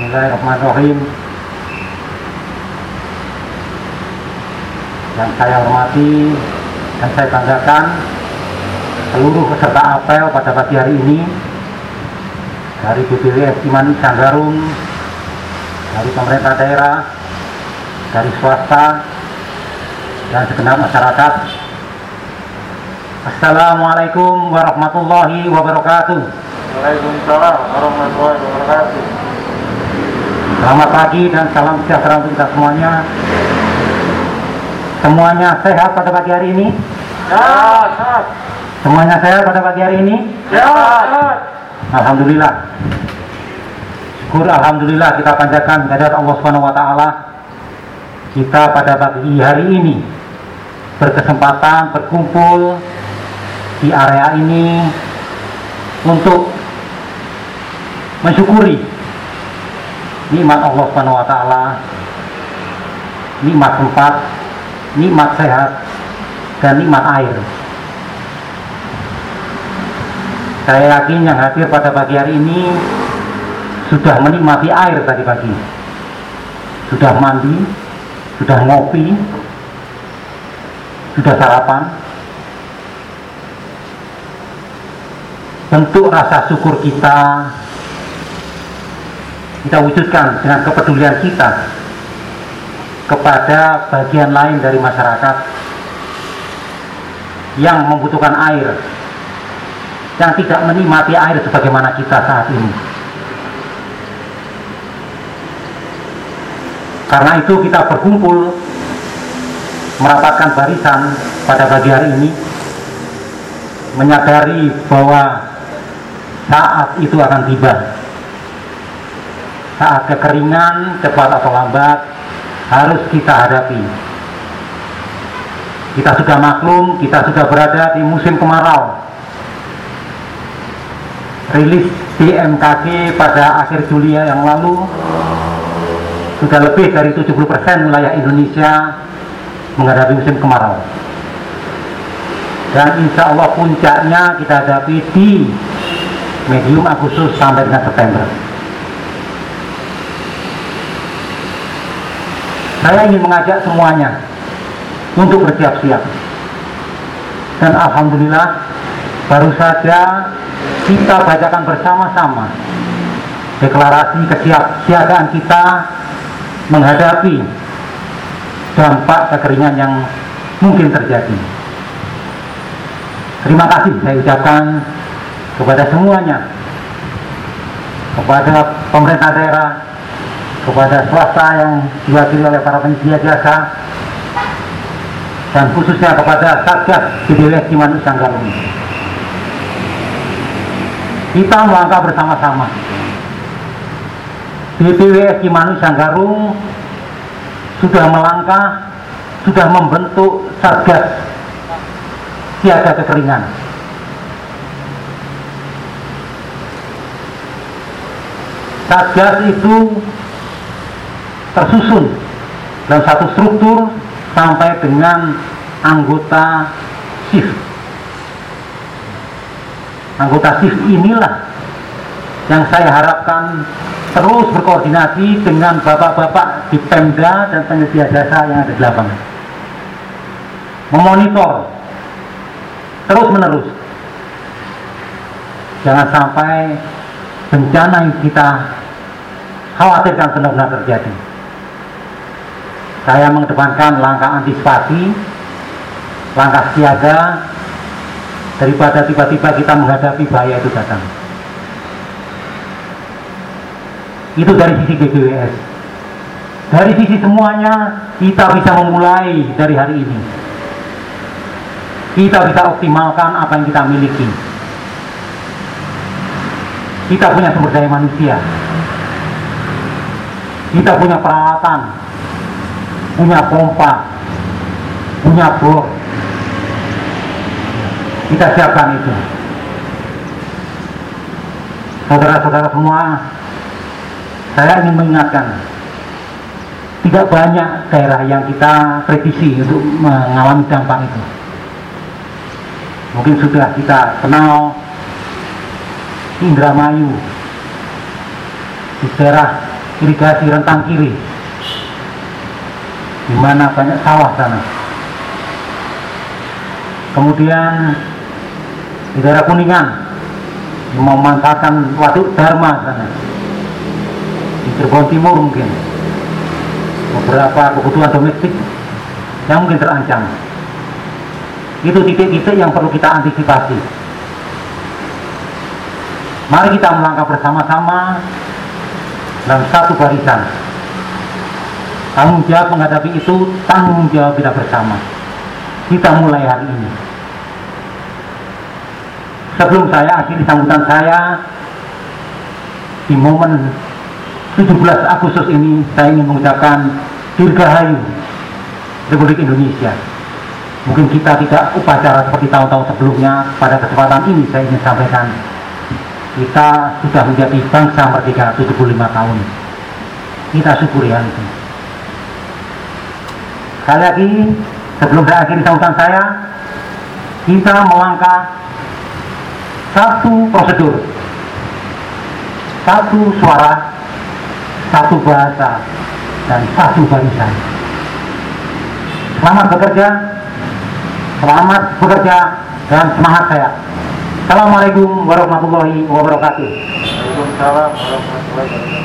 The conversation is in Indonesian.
Bismillahirrahmanirrahim. Yang saya hormati dan saya banggakan seluruh peserta apel pada pagi hari ini dari BPWS Iman Sanggarung, dari pemerintah daerah, dari swasta, dan segenap masyarakat. Assalamualaikum warahmatullahi wabarakatuh. Waalaikumsalam warahmatullahi wabarakatuh. Selamat pagi dan salam sejahtera untuk kita semuanya. Semuanya sehat pada pagi hari ini? Sehat, sehat, Semuanya sehat pada pagi hari ini? sehat, sehat. Alhamdulillah. Syukur Alhamdulillah kita panjatkan kehadirat Allah Subhanahu wa taala. Kita pada pagi hari ini berkesempatan berkumpul di area ini untuk mensyukuri nikmat Allah Subhanahu wa taala, nikmat tempat, nikmat sehat, dan nikmat air. Saya yakin yang hadir pada pagi hari ini sudah menikmati air tadi pagi. Sudah mandi, sudah ngopi, sudah sarapan. Bentuk rasa syukur kita kita wujudkan dengan kepedulian kita kepada bagian lain dari masyarakat yang membutuhkan air yang tidak menikmati air sebagaimana kita saat ini. Karena itu kita berkumpul merapatkan barisan pada pagi hari ini menyadari bahwa saat itu akan tiba. Saat kekeringan cepat atau lambat harus kita hadapi. Kita sudah maklum, kita sudah berada di musim kemarau. Rilis BMKG pada akhir Juli yang lalu sudah lebih dari 70% wilayah Indonesia menghadapi musim kemarau. Dan insya Allah puncaknya kita hadapi di medium Agustus sampai dengan September saya ingin mengajak semuanya untuk bersiap-siap dan Alhamdulillah baru saja kita bacakan bersama-sama deklarasi kesiapsiagaan kita menghadapi dampak kekeringan yang mungkin terjadi. Terima kasih saya ucapkan kepada semuanya, kepada pemerintah daerah, kepada swasta yang diwakili oleh para penyedia jasa, dan khususnya kepada Satgas BPWS Cimanuk Sanggarung kita melangkah bersama-sama. BPWS Cimanuk Sanggarung sudah melangkah, sudah membentuk Satgas Siaga Kekeringan. Satgas itu tersusun dalam satu struktur sampai dengan anggota shift anggota SIF inilah yang saya harapkan terus berkoordinasi dengan bapak-bapak di Pemda dan penyedia jasa yang ada di lapangan. Memonitor terus menerus. Jangan sampai bencana yang kita khawatirkan benar-benar terjadi. Saya mengedepankan langkah antisipasi, langkah siaga, daripada tiba-tiba kita menghadapi bahaya itu datang. Itu dari sisi BPWS. Dari sisi semuanya kita bisa memulai dari hari ini. Kita bisa optimalkan apa yang kita miliki. Kita punya sumber daya manusia. Kita punya peralatan, punya pompa, punya bor, kita siapkan itu. Saudara-saudara semua saya ingin mengingatkan tidak banyak daerah yang kita prediksi untuk mengalami dampak itu. Mungkin sudah kita kenal Indramayu di daerah irigasi rentang kiri di mana banyak sawah sana. Kemudian di daerah Kuningan memanfaatkan waduk Dharma sana. Di Cirebon Timur mungkin beberapa kebutuhan domestik yang mungkin terancam. Itu titik-titik yang perlu kita antisipasi. Mari kita melangkah bersama-sama dalam satu barisan. Tanggung jawab menghadapi itu tanggung jawab kita bersama. Kita mulai hari ini. Sebelum saya akhiri sambutan saya di momen 17 Agustus ini saya ingin mengucapkan Dirgahayu Republik Indonesia. Mungkin kita tidak upacara seperti tahun-tahun sebelumnya. Pada kesempatan ini saya ingin sampaikan kita sudah menjadi bangsa merdeka 75 tahun. Kita syukuri hal itu. Sekali lagi, sebelum saya akhiri sambutan saya, kita melangkah satu prosedur, satu suara, satu bahasa, dan satu barisan. Selamat bekerja, selamat bekerja, dan semangat saya. Assalamualaikum warahmatullahi wabarakatuh. Waalaikumsalam warahmatullahi wabarakatuh.